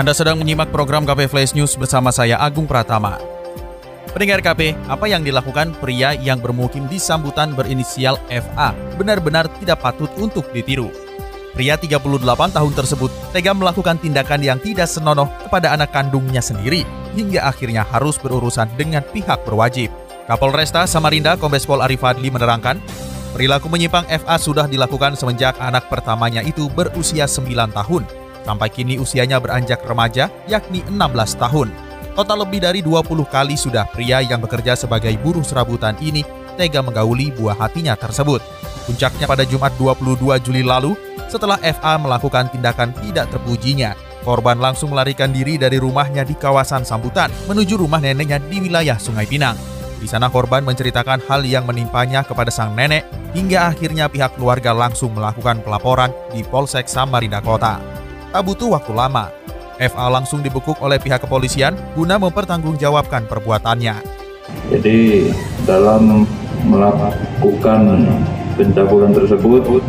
Anda sedang menyimak program KP Flash News bersama saya Agung Pratama. Pendengar KP, apa yang dilakukan pria yang bermukim di sambutan berinisial FA benar-benar tidak patut untuk ditiru. Pria 38 tahun tersebut tega melakukan tindakan yang tidak senonoh kepada anak kandungnya sendiri hingga akhirnya harus berurusan dengan pihak berwajib. Kapolresta Samarinda Kombes Pol Arif Fadli menerangkan, perilaku menyimpang FA sudah dilakukan semenjak anak pertamanya itu berusia 9 tahun Sampai kini usianya beranjak remaja, yakni 16 tahun. Total lebih dari 20 kali sudah pria yang bekerja sebagai buruh serabutan ini tega menggauli buah hatinya tersebut. Puncaknya pada Jumat 22 Juli lalu, setelah FA melakukan tindakan tidak terpujinya, korban langsung melarikan diri dari rumahnya di kawasan Sambutan menuju rumah neneknya di wilayah Sungai Pinang. Di sana korban menceritakan hal yang menimpanya kepada sang nenek hingga akhirnya pihak keluarga langsung melakukan pelaporan di Polsek Samarinda Kota tak butuh waktu lama. FA langsung dibekuk oleh pihak kepolisian guna mempertanggungjawabkan perbuatannya. Jadi dalam melakukan pencabulan tersebut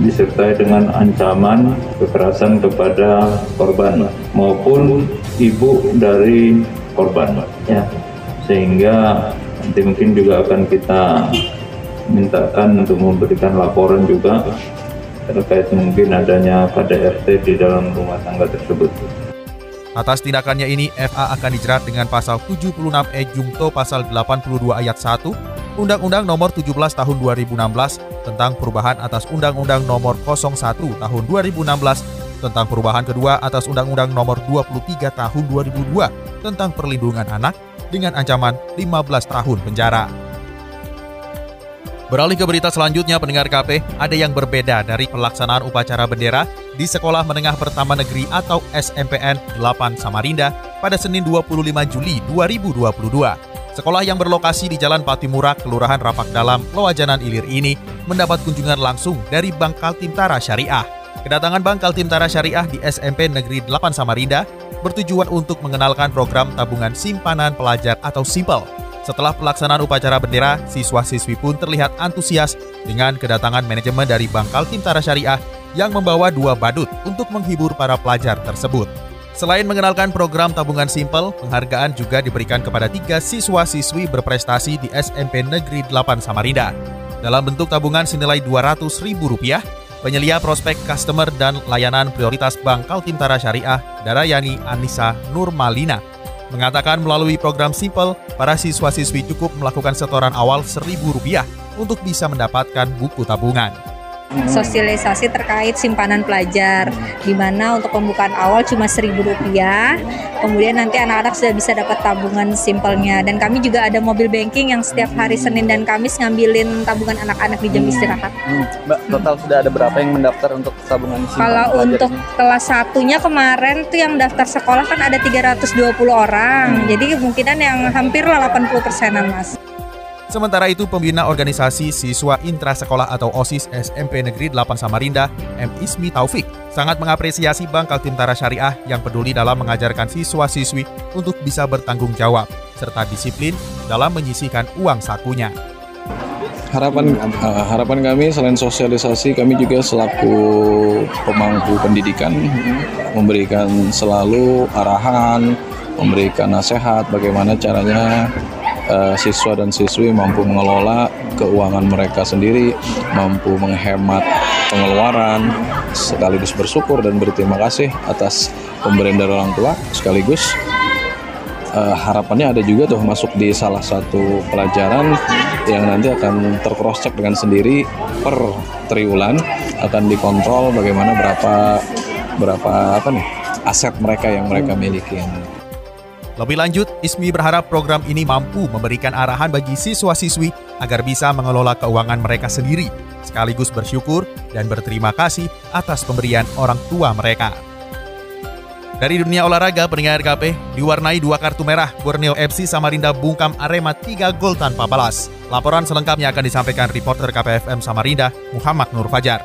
disertai dengan ancaman kekerasan kepada korban maupun ibu dari korban ya sehingga nanti mungkin juga akan kita mintakan untuk memberikan laporan juga terkait mungkin adanya KDRT di dalam rumah tangga tersebut. Atas tindakannya ini, FA akan dijerat dengan pasal 76E Jungto pasal 82 ayat 1 Undang-Undang Nomor 17 Tahun 2016 tentang perubahan atas Undang-Undang Nomor 01 Tahun 2016 tentang perubahan kedua atas Undang-Undang Nomor 23 Tahun 2002 tentang perlindungan anak dengan ancaman 15 tahun penjara. Beralih ke berita selanjutnya, pendengar KP, ada yang berbeda dari pelaksanaan upacara bendera di Sekolah Menengah Pertama Negeri atau SMPN 8 Samarinda pada Senin 25 Juli 2022. Sekolah yang berlokasi di Jalan Patimura, Kelurahan Rapak Dalam, Loajanan Ilir ini mendapat kunjungan langsung dari Bank Kaltimtara Syariah. Kedatangan Bank Kaltimtara Syariah di SMP Negeri 8 Samarinda bertujuan untuk mengenalkan program tabungan simpanan pelajar atau SIMPLE setelah pelaksanaan upacara bendera, siswa-siswi pun terlihat antusias dengan kedatangan manajemen dari Bangkal Timtara Syariah yang membawa dua badut untuk menghibur para pelajar tersebut. Selain mengenalkan program tabungan simpel, penghargaan juga diberikan kepada tiga siswa-siswi berprestasi di SMP Negeri 8 Samarinda. Dalam bentuk tabungan senilai Rp200.000, penyelia prospek customer dan layanan prioritas Bank Kaltimtara Syariah, Darayani Anissa Nurmalina, mengatakan melalui program Simple, para siswa-siswi cukup melakukan setoran awal Rp1.000 untuk bisa mendapatkan buku tabungan sosialisasi terkait simpanan pelajar di mana untuk pembukaan awal cuma seribu rupiah kemudian nanti anak-anak sudah bisa dapat tabungan simpelnya. Dan kami juga ada mobil banking yang setiap hari Senin dan Kamis ngambilin tabungan anak-anak di jam istirahat. Hmm. Mbak total sudah ada berapa yang mendaftar untuk tabungan simpanan kalau untuk ini? kelas satunya kemarin tuh yang daftar sekolah kan ada 320 orang. Hmm. jadi kemungkinan yang hampir lah 80 persenan mas Sementara itu, pembina organisasi siswa intra sekolah atau OSIS SMP Negeri 8 Samarinda, M. Ismi Taufik, sangat mengapresiasi Bank Kaltimtara Syariah yang peduli dalam mengajarkan siswa-siswi untuk bisa bertanggung jawab, serta disiplin dalam menyisihkan uang sakunya. Harapan uh, harapan kami selain sosialisasi, kami juga selaku pemangku pendidikan memberikan selalu arahan, memberikan nasihat bagaimana caranya uh, siswa dan siswi mampu mengelola keuangan mereka sendiri, mampu menghemat pengeluaran, sekaligus bersyukur dan berterima kasih atas pemberian dari orang tua, sekaligus uh, harapannya ada juga tuh masuk di salah satu pelajaran yang nanti akan tercross check dengan sendiri per triwulan akan dikontrol bagaimana berapa berapa apa nih aset mereka yang mereka miliki. Lebih lanjut, Ismi berharap program ini mampu memberikan arahan bagi siswa-siswi agar bisa mengelola keuangan mereka sendiri, sekaligus bersyukur dan berterima kasih atas pemberian orang tua mereka. Dari dunia olahraga, pendengar KP, diwarnai dua kartu merah, Borneo FC Samarinda bungkam Arema 3 gol tanpa balas. Laporan selengkapnya akan disampaikan reporter KPFM Samarinda, Muhammad Nur Fajar.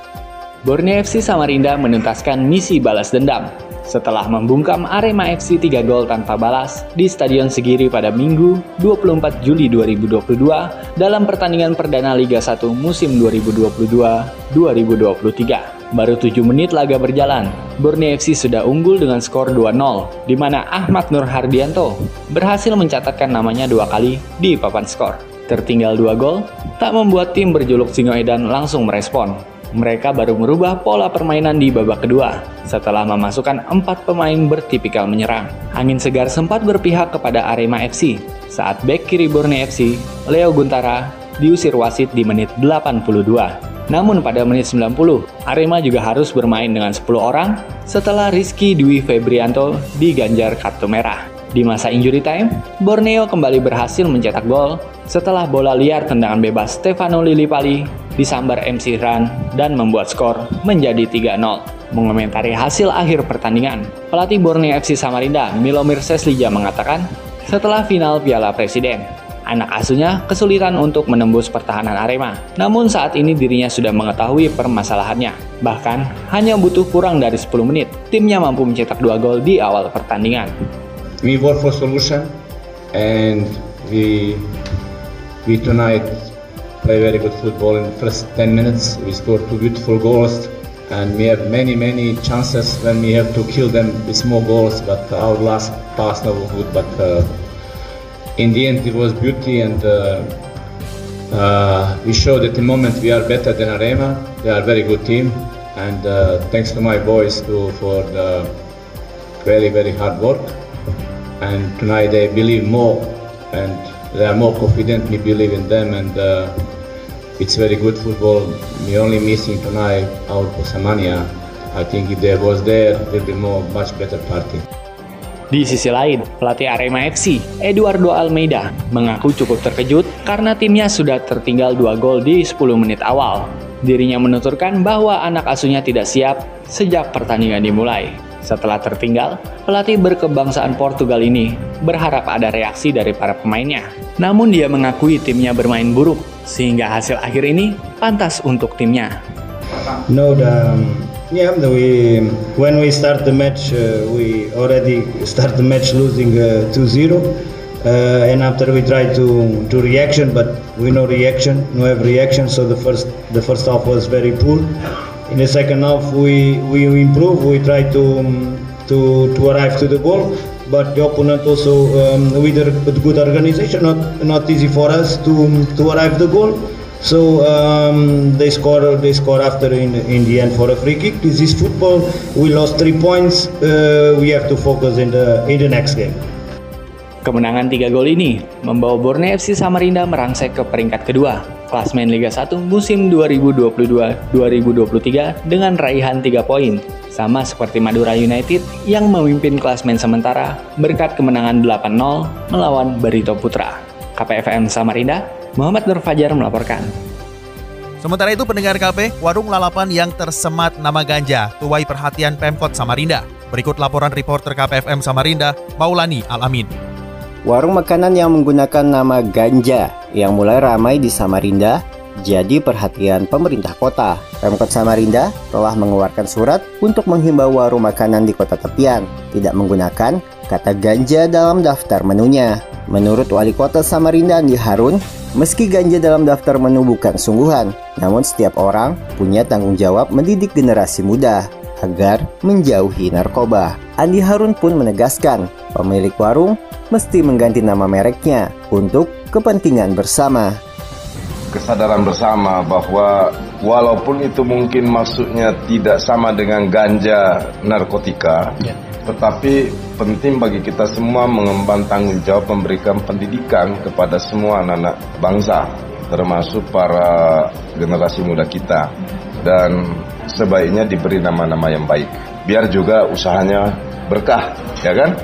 Borneo FC Samarinda menuntaskan misi balas dendam setelah membungkam Arema FC 3 gol tanpa balas di Stadion Segiri pada Minggu 24 Juli 2022 dalam pertandingan perdana Liga 1 musim 2022-2023. Baru 7 menit laga berjalan, Borneo FC sudah unggul dengan skor 2-0, di mana Ahmad Nur Hardianto berhasil mencatatkan namanya dua kali di papan skor. Tertinggal dua gol, tak membuat tim berjuluk Singoedan langsung merespon. Mereka baru merubah pola permainan di babak kedua setelah memasukkan empat pemain bertipikal menyerang. Angin segar sempat berpihak kepada Arema FC saat bek kiri Borneo FC, Leo Guntara, diusir wasit di menit 82. Namun pada menit 90, Arema juga harus bermain dengan 10 orang setelah Rizky Dwi Febrianto diganjar kartu merah. Di masa injury time, Borneo kembali berhasil mencetak gol setelah bola liar tendangan bebas Stefano Lillipali disambar MC Ran dan membuat skor menjadi 3-0. Mengomentari hasil akhir pertandingan, pelatih Borneo FC Samarinda Milomir Seslija mengatakan, setelah final Piala Presiden, anak asuhnya kesulitan untuk menembus pertahanan Arema. Namun saat ini dirinya sudah mengetahui permasalahannya. Bahkan hanya butuh kurang dari 10 menit, timnya mampu mencetak dua gol di awal pertandingan. We work for solution and we we tonight play very good football in the first 10 minutes. We scored two beautiful goals and we have many many chances when we have to kill them with small goals but our last pass no good but uh, in the end it was beauty and uh, uh, we showed at the moment we are better than Arema. They are a very good team and uh, thanks to my boys too for the very very hard work and tonight they believe more and they are more confident we believe in them and uh, it's very good football we only missing tonight our Posamania I think if they was there there will be more much better party Di sisi lain, pelatih Arema FC, Eduardo Almeida, mengaku cukup terkejut karena timnya sudah tertinggal dua gol di 10 menit awal. Dirinya menuturkan bahwa anak asuhnya tidak siap sejak pertandingan dimulai. Setelah tertinggal, pelatih berkebangsaan Portugal ini berharap ada reaksi dari para pemainnya. Namun dia mengakui timnya bermain buruk, sehingga hasil akhir ini pantas untuk timnya. No, the, yeah, we when we start the match, uh, we already start the match losing uh, 2-0. Uh, and after we try to to reaction, but we no reaction, no have reaction. So the first the first half was very poor. In the second half, we we improve. We try to um, to to arrive to the goal, but the opponent also um, with a good organization, not not easy for us to to arrive the goal. So um, they score they score after in in the end for a free kick. This is football. We lost three points. Uh, we have to focus in the in the next game. Kemenangan tiga gol ini membawa Borneo FC Samarinda merangsek ke peringkat kedua klasmen Liga 1 musim 2022-2023 dengan raihan 3 poin, sama seperti Madura United yang memimpin klasmen sementara berkat kemenangan 8-0 melawan Barito Putra. KPFM Samarinda Muhammad Nur Fajar melaporkan. Sementara itu pendengar KP, warung lalapan yang tersemat nama ganja tuai perhatian Pemkot Samarinda. Berikut laporan reporter KPFM Samarinda, Maulani Alamin. Warung makanan yang menggunakan nama ganja yang mulai ramai di Samarinda jadi perhatian pemerintah kota. Pemkot Samarinda telah mengeluarkan surat untuk menghimbau warung makanan di kota tepian tidak menggunakan kata ganja dalam daftar menunya. Menurut Wali Kota Samarinda Andi Harun, Meski ganja dalam daftar menu bukan sungguhan, namun setiap orang punya tanggung jawab mendidik generasi muda agar menjauhi narkoba. Andi Harun pun menegaskan, pemilik warung mesti mengganti nama mereknya untuk kepentingan bersama. Kesadaran bersama bahwa walaupun itu mungkin maksudnya tidak sama dengan ganja narkotika, ya. tetapi penting bagi kita semua mengemban tanggung jawab memberikan pendidikan kepada semua anak-anak bangsa termasuk para generasi muda kita. Dan sebaiknya diberi nama-nama yang baik biar juga usahanya berkah ya kan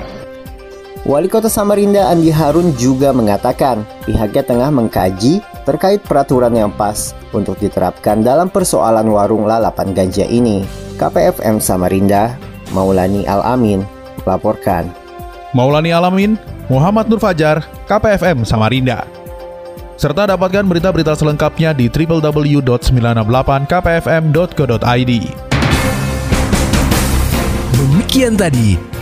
Wali Kota Samarinda Andi Harun juga mengatakan pihaknya tengah mengkaji terkait peraturan yang pas untuk diterapkan dalam persoalan warung lalapan ganja ini. KPFM Samarinda Maulani Al-Amin laporkan. Maulani Alamin, Muhammad Nur Fajar, KPFM Samarinda. Serta dapatkan berita-berita selengkapnya di www.968kpfm.co.id. Demikian tadi